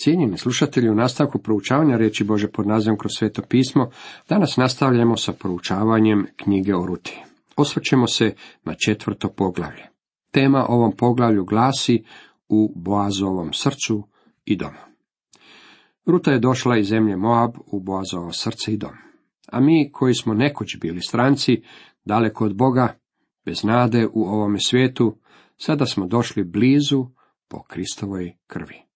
Cijenjeni slušatelji, u nastavku proučavanja riječi Bože pod nazivom kroz sveto pismo, danas nastavljamo sa proučavanjem knjige o Ruti. Osvrćemo se na četvrto poglavlje. Tema ovom poglavlju glasi u Boazovom srcu i domu. Ruta je došla iz zemlje Moab u Boazovo srce i dom. A mi koji smo nekoć bili stranci, daleko od Boga, bez nade u ovome svijetu, sada smo došli blizu po Kristovoj krvi.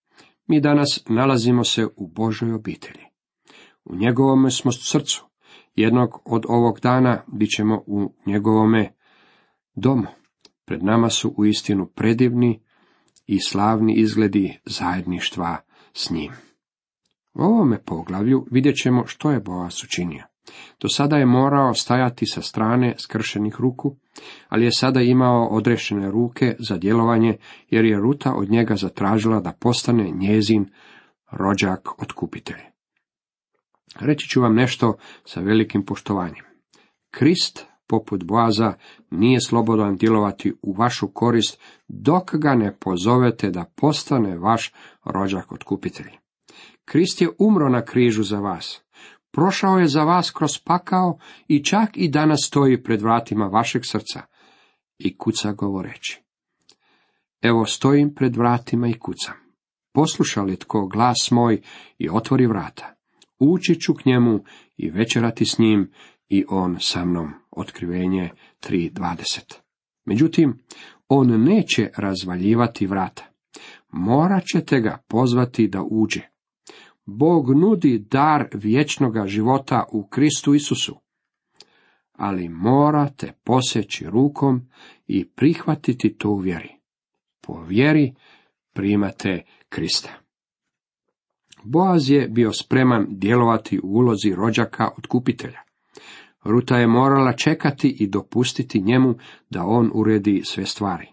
Mi danas nalazimo se u Božoj obitelji. U njegovome smo srcu. Jednog od ovog dana bit ćemo u njegovome domu. Pred nama su u istinu predivni i slavni izgledi zajedništva s njim. U ovome poglavlju vidjet ćemo što je Boaz učinio. Do sada je morao stajati sa strane skršenih ruku, ali je sada imao odrešene ruke za djelovanje, jer je Ruta od njega zatražila da postane njezin rođak otkupitelj. Reći ću vam nešto sa velikim poštovanjem. Krist, poput Boaza, nije slobodan djelovati u vašu korist, dok ga ne pozovete da postane vaš rođak otkupitelj. Krist je umro na križu za vas. Prošao je za vas kroz pakao i čak i danas stoji pred vratima vašeg srca i kuca govoreći. Evo stojim pred vratima i kucam. Posluša li tko glas moj i otvori vrata. Ući ću k njemu i večerati s njim i on sa mnom. Otkrivenje 3.20. Međutim, on neće razvaljivati vrata. Morat ćete ga pozvati da uđe. Bog nudi dar vječnoga života u Kristu Isusu. Ali morate poseći rukom i prihvatiti to u vjeri. Po vjeri primate Krista. Boaz je bio spreman djelovati u ulozi rođaka otkupitelja. Ruta je morala čekati i dopustiti njemu da on uredi sve stvari.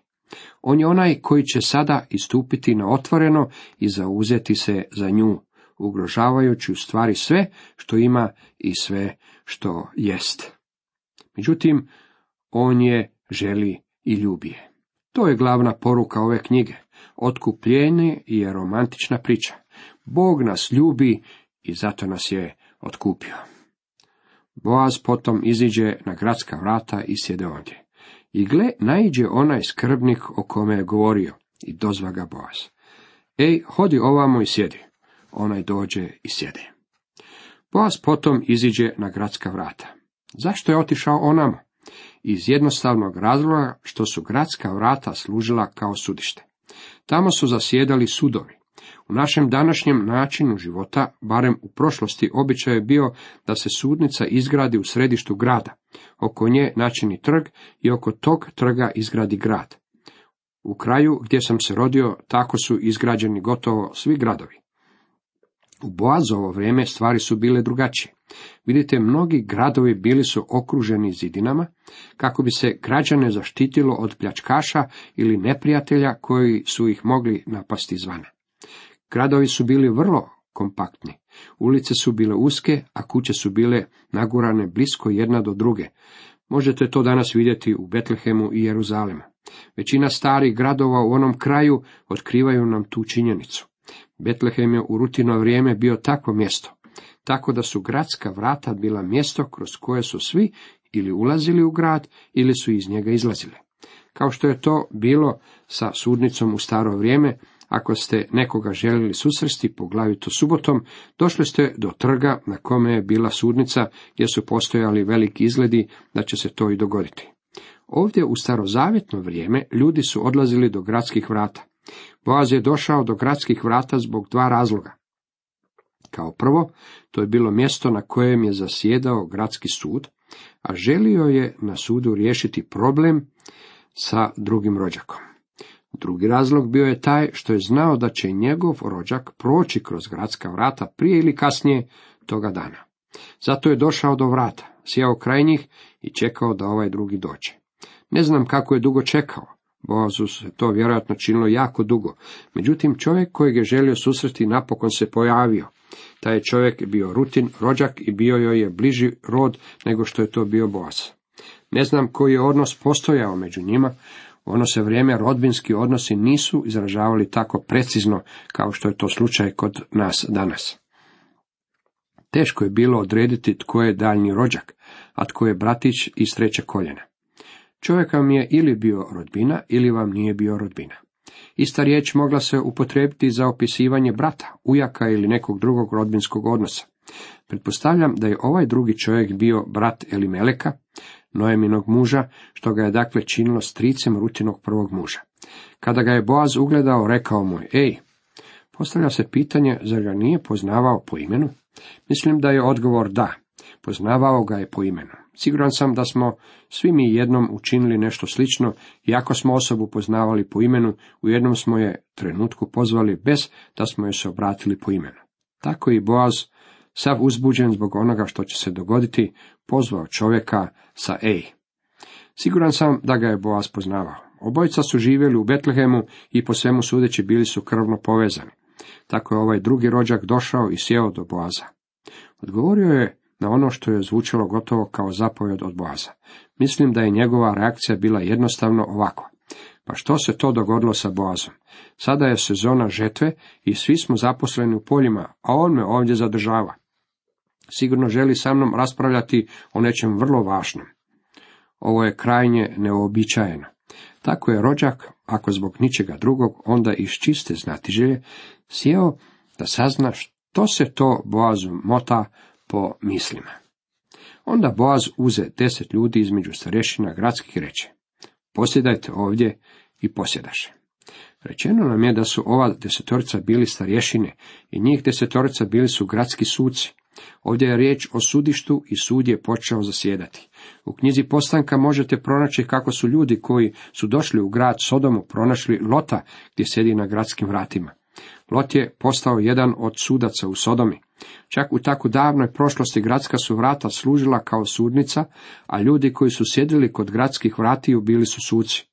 On je onaj koji će sada istupiti na otvoreno i zauzeti se za nju, ugrožavajući u stvari sve što ima i sve što jest. Međutim, on je želi i ljubije. To je glavna poruka ove knjige. Otkupljenje je romantična priča. Bog nas ljubi i zato nas je otkupio. Boaz potom iziđe na gradska vrata i sjede ovdje. I gle, naiđe onaj skrbnik o kome je govorio i dozva ga Boaz. Ej, hodi ovamo i sjedi onaj dođe i sjede. Boaz potom iziđe na gradska vrata. Zašto je otišao onamo? Iz jednostavnog razloga što su gradska vrata služila kao sudište. Tamo su zasjedali sudovi. U našem današnjem načinu života, barem u prošlosti, običaj je bio da se sudnica izgradi u središtu grada, oko nje načini trg i oko tog trga izgradi grad. U kraju gdje sam se rodio, tako su izgrađeni gotovo svi gradovi. U Boazovo vrijeme stvari su bile drugačije. Vidite, mnogi gradovi bili su okruženi zidinama, kako bi se građane zaštitilo od pljačkaša ili neprijatelja koji su ih mogli napasti izvana. Gradovi su bili vrlo kompaktni. Ulice su bile uske, a kuće su bile nagurane blisko jedna do druge. Možete to danas vidjeti u Betlehemu i Jeruzalemu. Većina starih gradova u onom kraju otkrivaju nam tu činjenicu. Betlehem je u rutino vrijeme bio takvo mjesto, tako da su gradska vrata bila mjesto kroz koje su svi ili ulazili u grad ili su iz njega izlazili. Kao što je to bilo sa sudnicom u staro vrijeme, ako ste nekoga željeli susresti, poglavito subotom, došli ste do trga na kome je bila sudnica, gdje su postojali veliki izgledi da će se to i dogoditi. Ovdje u starozavjetno vrijeme ljudi su odlazili do gradskih vrata. Boaz je došao do gradskih vrata zbog dva razloga. Kao prvo, to je bilo mjesto na kojem je zasjedao gradski sud, a želio je na sudu riješiti problem sa drugim rođakom. Drugi razlog bio je taj što je znao da će njegov rođak proći kroz gradska vrata prije ili kasnije toga dana. Zato je došao do vrata, sjeo kraj njih i čekao da ovaj drugi dođe. Ne znam kako je dugo čekao, Boazu se to vjerojatno činilo jako dugo. Međutim, čovjek kojeg je želio susreti napokon se pojavio. Taj je čovjek bio rutin, rođak i bio joj je bliži rod nego što je to bio Boaz. Ne znam koji je odnos postojao među njima, U ono se vrijeme rodbinski odnosi nisu izražavali tako precizno kao što je to slučaj kod nas danas. Teško je bilo odrediti tko je daljnji rođak, a tko je bratić iz treće koljena. Čovjek vam je ili bio rodbina, ili vam nije bio rodbina. Ista riječ mogla se upotrijebiti za opisivanje brata, ujaka ili nekog drugog rodbinskog odnosa. Pretpostavljam da je ovaj drugi čovjek bio brat Elimeleka, Noeminog muža, što ga je dakle činilo stricem Rutinog prvog muža. Kada ga je Boaz ugledao, rekao mu je, ej, postavlja se pitanje, zar ga nije poznavao po imenu? Mislim da je odgovor da, poznavao ga je po imenu. Siguran sam da smo svi mi jednom učinili nešto slično, iako smo osobu poznavali po imenu, u jednom smo je trenutku pozvali bez da smo joj se obratili po imenu. Tako i Boaz, sav uzbuđen zbog onoga što će se dogoditi, pozvao čovjeka sa ej. Siguran sam da ga je Boaz poznavao. Obojica su živjeli u Betlehemu i po svemu sudeći bili su krvno povezani. Tako je ovaj drugi rođak došao i sjeo do Boaza. Odgovorio je na ono što je zvučalo gotovo kao zapovjed od Boaza. Mislim da je njegova reakcija bila jednostavno ovako. Pa što se to dogodilo sa Boazom? Sada je sezona žetve i svi smo zaposleni u poljima, a on me ovdje zadržava. Sigurno želi sa mnom raspravljati o nečem vrlo važnom. Ovo je krajnje neobičajeno. Tako je rođak, ako zbog ničega drugog, onda iz čiste znatiželje, sjeo da sazna što se to Boazu mota po mislima. Onda Boaz uze deset ljudi između starešina gradskih reče. Posjedajte ovdje i posjedaše. Rečeno nam je da su ova desetorica bili starješine i njih desetorica bili su gradski suci. Ovdje je riječ o sudištu i sud je počeo zasjedati. U knjizi Postanka možete pronaći kako su ljudi koji su došli u grad Sodomu pronašli Lota gdje sjedi na gradskim vratima. Lot je postao jedan od sudaca u Sodomi. Čak u tako davnoj prošlosti gradska su vrata služila kao sudnica, a ljudi koji su sjedili kod gradskih vratiju bili su suci.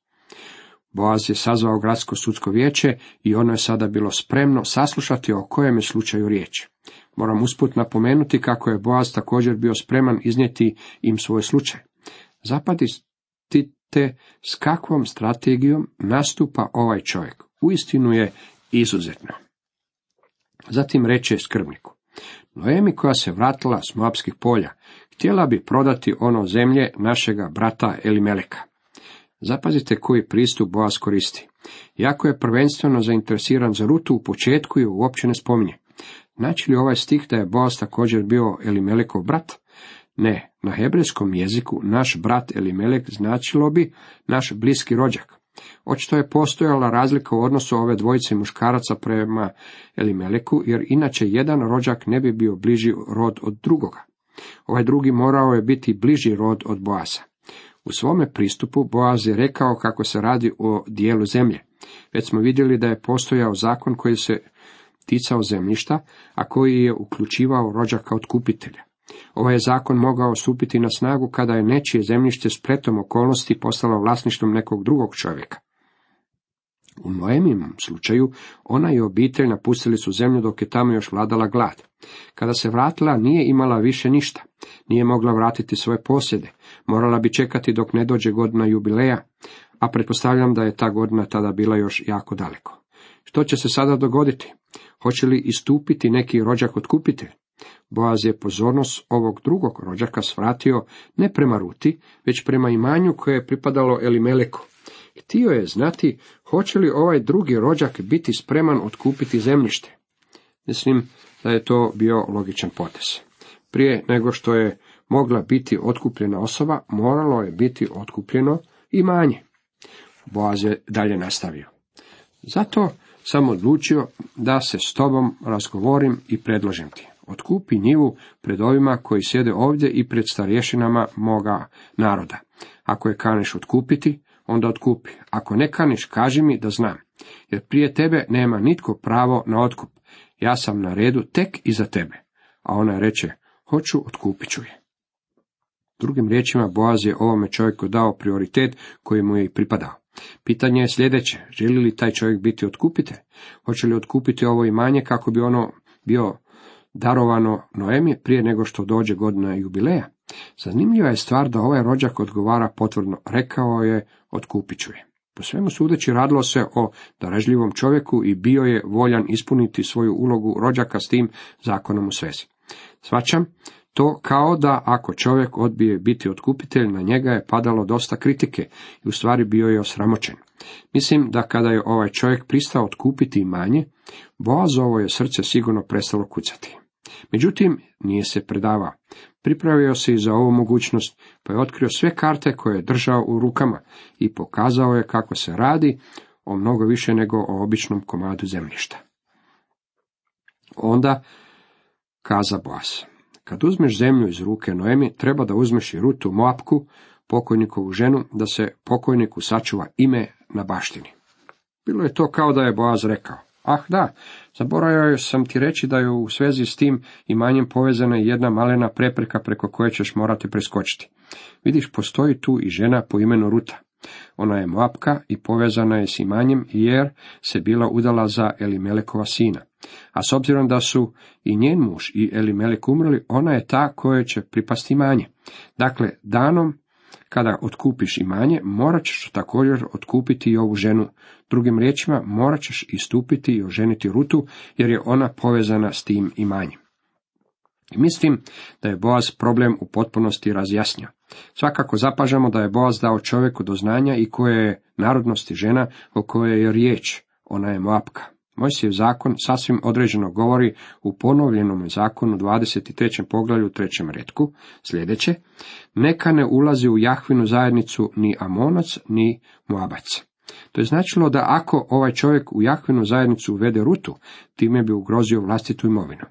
Boaz je sazvao gradsko sudsko vijeće i ono je sada bilo spremno saslušati o kojem je slučaju riječ. Moram usput napomenuti kako je Boaz također bio spreman iznijeti im svoj slučaj. Zapadite s kakvom strategijom nastupa ovaj čovjek. Uistinu je izuzetno. Zatim reče skrbniku. Noemi koja se vratila s Moabskih polja, htjela bi prodati ono zemlje našega brata Elimeleka. Zapazite koji pristup Boaz koristi. Jako je prvenstveno zainteresiran za Rutu u početku i uopće ne spominje. Znači li ovaj stih da je Boaz također bio Elimelekov brat? Ne, na hebrejskom jeziku naš brat Elimelek značilo bi naš bliski rođak. Očito je postojala razlika u odnosu ove dvojice muškaraca prema Elimeleku, jer inače jedan rođak ne bi bio bliži rod od drugoga. Ovaj drugi morao je biti bliži rod od Boaza. U svome pristupu Boaz je rekao kako se radi o dijelu zemlje. Već smo vidjeli da je postojao zakon koji se ticao zemljišta, a koji je uključivao rođaka od kupitelja. Ovaj je zakon mogao stupiti na snagu kada je nečije zemljište spletom okolnosti postalo vlasništvom nekog drugog čovjeka. U Noeminom slučaju ona i obitelj napustili su zemlju dok je tamo još vladala glad. Kada se vratila nije imala više ništa, nije mogla vratiti svoje posjede, morala bi čekati dok ne dođe godina jubileja, a pretpostavljam da je ta godina tada bila još jako daleko. Što će se sada dogoditi? Hoće li istupiti neki rođak otkupitelj? Boaz je pozornost ovog drugog rođaka svratio ne prema Ruti, već prema imanju koje je pripadalo Elimeleku. Htio je znati hoće li ovaj drugi rođak biti spreman otkupiti zemljište. Mislim da je to bio logičan potez. Prije nego što je mogla biti otkupljena osoba, moralo je biti otkupljeno imanje. Boaz je dalje nastavio. Zato sam odlučio da se s tobom razgovorim i predložim ti. Otkupi njivu pred ovima koji sjede ovdje i pred starješinama moga naroda. Ako je kaniš otkupiti, onda otkupi. Ako ne kaniš, kaži mi da znam. Jer prije tebe nema nitko pravo na otkup. Ja sam na redu tek iza tebe. A ona reče, hoću, otkupit ću je. Drugim riječima, Boaz je ovome čovjeku dao prioritet koji mu je i pripadao. Pitanje je sljedeće, želi li taj čovjek biti otkupitelj? Hoće li otkupiti ovo imanje kako bi ono bio darovano Noemi prije nego što dođe godina jubileja? Zanimljiva je stvar da ovaj rođak odgovara potvrdno, rekao je otkupit ću je. Po svemu sudeći radilo se o darežljivom čovjeku i bio je voljan ispuniti svoju ulogu rođaka s tim zakonom u svezi. Svačam to kao da ako čovjek odbije biti otkupitelj, na njega je padalo dosta kritike i u stvari bio je osramoćen. Mislim da kada je ovaj čovjek pristao otkupiti imanje, Boazovo je srce sigurno prestalo kucati. Međutim, nije se predavao. Pripravio se i za ovu mogućnost, pa je otkrio sve karte koje je držao u rukama i pokazao je kako se radi o mnogo više nego o običnom komadu zemljišta. Onda kaza Boaz. Kad uzmeš zemlju iz ruke Noemi, treba da uzmeš i rutu Moapku, pokojnikovu ženu, da se pokojniku sačuva ime na baštini. Bilo je to kao da je Boaz rekao, ah da, zaboravio sam ti reći da je u svezi s tim imanjem povezana jedna malena prepreka preko koje ćeš morati preskočiti. Vidiš, postoji tu i žena po imenu Ruta. Ona je Moapka i povezana je s imanjem jer se bila udala za Elimelekova sina. A s obzirom da su i njen muž i Elimelek umrli, ona je ta koja će pripasti imanje. Dakle, danom kada otkupiš imanje, morat ćeš također otkupiti i ovu ženu. Drugim riječima, morat ćeš istupiti i oženiti Rutu, jer je ona povezana s tim imanjem. Mislim da je Boaz problem u potpunosti razjasnio. Svakako zapažamo da je Boaz dao čovjeku do znanja i koje je narodnosti žena o kojoj je riječ. Ona je Moapka. Mojsijev zakon sasvim određeno govori u ponovljenom zakonu 23. poglavlju trećem redku sljedeće, neka ne ulazi u Jahvinu zajednicu ni Amonac ni Moabac. To je značilo da ako ovaj čovjek u Jahvinu zajednicu uvede rutu, time bi ugrozio vlastitu imovinu.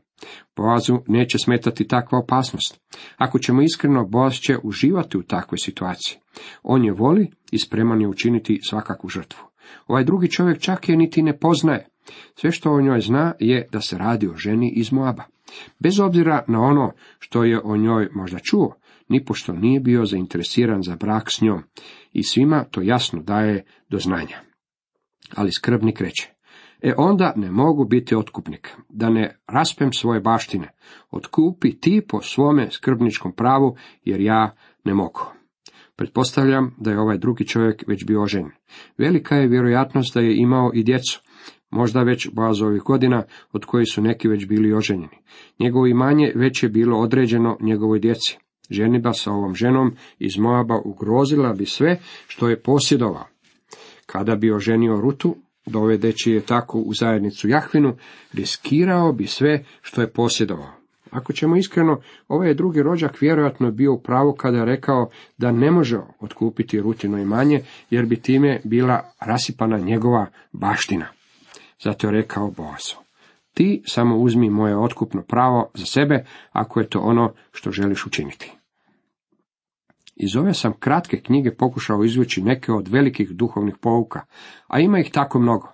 Boazu neće smetati takva opasnost. Ako ćemo iskreno, Boaz će uživati u takvoj situaciji. On je voli i spreman je učiniti svakakvu žrtvu. Ovaj drugi čovjek čak je niti ne poznaje. Sve što o njoj zna je da se radi o ženi iz Moaba. Bez obzira na ono što je o njoj možda čuo, nipošto nije bio zainteresiran za brak s njom i svima to jasno daje do znanja. Ali skrbnik reče, e onda ne mogu biti otkupnik, da ne raspem svoje baštine, otkupi ti po svome skrbničkom pravu, jer ja ne mogu. Pretpostavljam da je ovaj drugi čovjek već bio oženjen. Velika je vjerojatnost da je imao i djecu, možda već bazovih godina, od kojih su neki već bili oženjeni. Njegovo imanje već je bilo određeno njegovoj djeci. Ženiba sa ovom ženom iz Moaba ugrozila bi sve što je posjedovao. Kada bi oženio Rutu, dovedeći je tako u zajednicu Jahvinu, riskirao bi sve što je posjedovao. Ako ćemo iskreno, ovaj je drugi rođak vjerojatno bio u pravu kada je rekao da ne može otkupiti Rutino imanje, jer bi time bila rasipana njegova baština. Zato je rekao Boazu, ti samo uzmi moje otkupno pravo za sebe, ako je to ono što želiš učiniti. Iz ove sam kratke knjige pokušao izvući neke od velikih duhovnih pouka, a ima ih tako mnogo.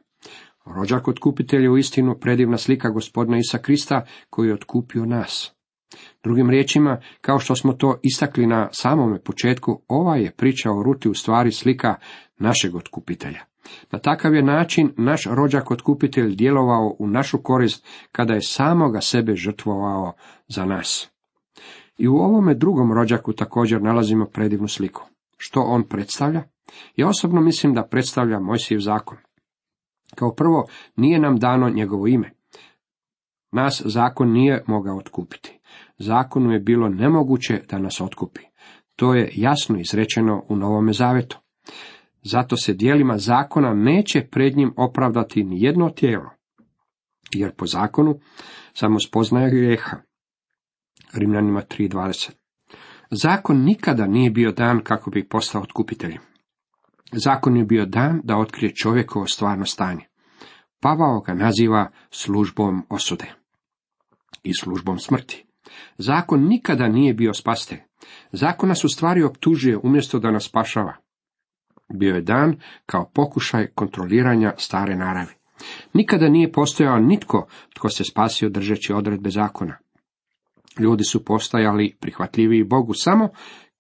Rođak otkupitelj je u istinu predivna slika gospodina Isa Krista koji je otkupio nas. Drugim riječima, kao što smo to istakli na samome početku, ova je priča o Ruti u stvari slika našeg otkupitelja. Na takav je način naš rođak otkupitelj djelovao u našu korist kada je samoga sebe žrtvovao za nas. I u ovome drugom rođaku također nalazimo predivnu sliku. Što on predstavlja? Ja osobno mislim da predstavlja Mojsijev zakon. Kao prvo, nije nam dano njegovo ime. Nas zakon nije mogao otkupiti. Zakonu je bilo nemoguće da nas otkupi. To je jasno izrečeno u Novome Zavetu. Zato se dijelima zakona neće pred njim opravdati ni jedno tijelo, jer po zakonu samo spoznaje grijeha. Rimljanima 3.20 Zakon nikada nije bio dan kako bi postao otkupitelj. Zakon je bio dan da otkrije čovjekovo stvarno stanje. Pavao ga naziva službom osude i službom smrti. Zakon nikada nije bio spastelj. Zakon nas u stvari optužuje umjesto da nas spašava. Bio je dan kao pokušaj kontroliranja stare naravi. Nikada nije postojao nitko tko se spasio držeći odredbe zakona. Ljudi su postajali prihvatljiviji Bogu samo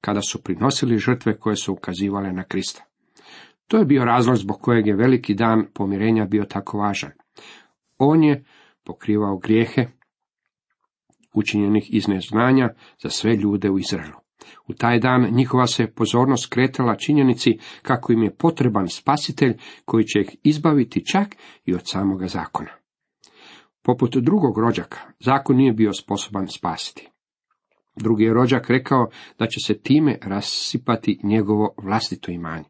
kada su prinosili žrtve koje su ukazivale na Krista. To je bio razlog zbog kojeg je veliki dan pomirenja bio tako važan. On je pokrivao grijehe učinjenih iz neznanja za sve ljude u Izraelu. U taj dan njihova se pozornost kretala činjenici kako im je potreban spasitelj koji će ih izbaviti čak i od samoga zakona. Poput drugog rođaka, zakon nije bio sposoban spasiti. Drugi je rođak rekao da će se time rasipati njegovo vlastito imanje.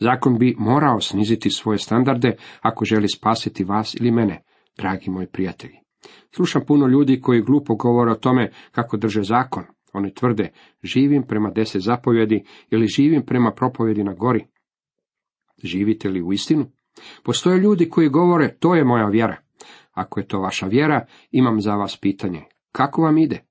Zakon bi morao sniziti svoje standarde ako želi spasiti vas ili mene, dragi moji prijatelji. Slušam puno ljudi koji glupo govore o tome kako drže zakon. Oni tvrde, živim prema deset zapovjedi ili živim prema propovjedi na gori. Živite li u istinu? Postoje ljudi koji govore, to je moja vjera. Ako je to vaša vjera, imam za vas pitanje. Kako vam ide?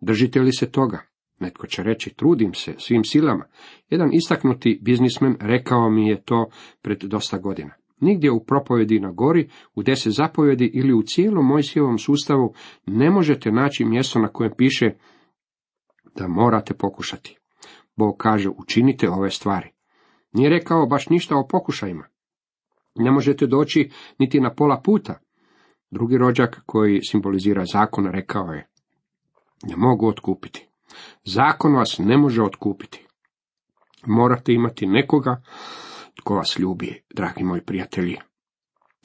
Držite li se toga? Netko će reći, trudim se svim silama. Jedan istaknuti biznismen rekao mi je to pred dosta godina. Nigdje u propovedi na gori, u deset zapovjedi ili u cijelom Mojsijevom sustavu ne možete naći mjesto na kojem piše da morate pokušati. Bog kaže učinite ove stvari. Nije rekao baš ništa o pokušajima. Ne možete doći niti na pola puta. Drugi rođak koji simbolizira zakon rekao je, ne mogu otkupiti. Zakon vas ne može otkupiti. Morate imati nekoga tko vas ljubi, dragi moji prijatelji,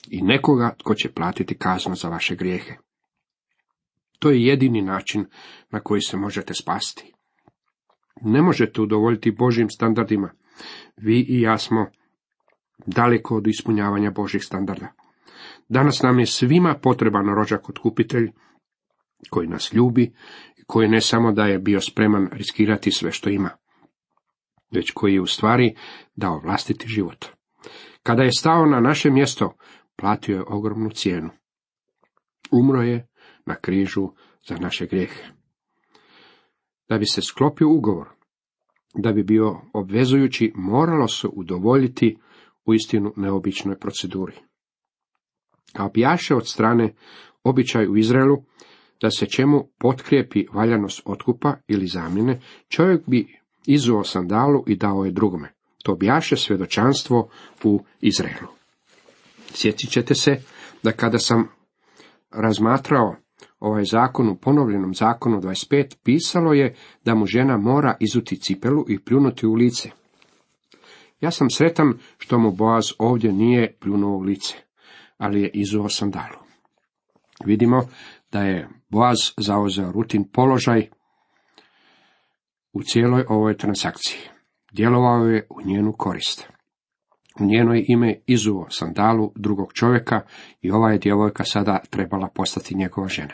i nekoga tko će platiti kaznu za vaše grijehe. To je jedini način na koji se možete spasti. Ne možete udovoljiti Božim standardima. Vi i ja smo daleko od ispunjavanja Božih standarda. Danas nam je svima potreban rođak otkupitelj koji nas ljubi i koji ne samo da je bio spreman riskirati sve što ima, već koji je u stvari dao vlastiti život. Kada je stao na naše mjesto, platio je ogromnu cijenu. Umro je na križu za naše grijehe. Da bi se sklopio ugovor, da bi bio obvezujući, moralo se udovoljiti u istinu neobičnoj proceduri. Kao objaše od strane običaj u Izraelu, da se čemu potkrijepi valjanost otkupa ili zamjene, čovjek bi izuo sandalu i dao je drugome. To bjaše svjedočanstvo u Izraelu. Sjetit ćete se da kada sam razmatrao ovaj zakon u ponovljenom zakonu 25 pisalo je da mu žena mora izuti cipelu i pljunuti u lice. Ja sam sretan što mu Boaz ovdje nije pljunuo u lice, ali je izuo sandalu. Vidimo da je Boaz zauzeo rutin položaj u cijeloj ovoj transakciji. Djelovao je u njenu korist. U njeno je ime izuo sandalu drugog čovjeka i ova je djevojka sada trebala postati njegova žena.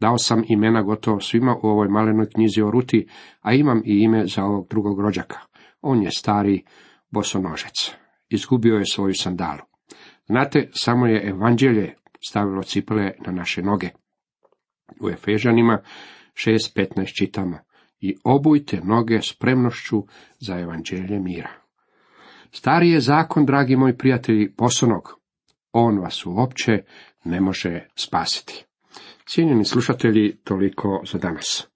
Dao sam imena gotovo svima u ovoj malenoj knjizi o Ruti, a imam i ime za ovog drugog rođaka. On je stari bosonožec. Izgubio je svoju sandalu. Znate, samo je evanđelje stavilo cipele na naše noge. U Efežanima 6.15 čitamo i obujte noge spremnošću za evanđelje mira. Stari je zakon, dragi moji prijatelji, posonog. On vas uopće ne može spasiti. Cijenjeni slušatelji, toliko za danas.